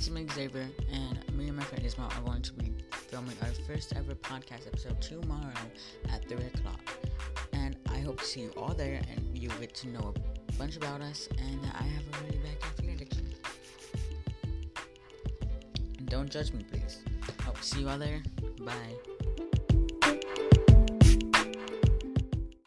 It's me, Xavier, and me and my friend Ismail are going to be filming our first ever podcast episode tomorrow at 3 o'clock. And I hope to see you all there and you get to know a bunch about us. And I have a really bad caffeine addiction. Don't judge me, please. I'll see you all there. Bye.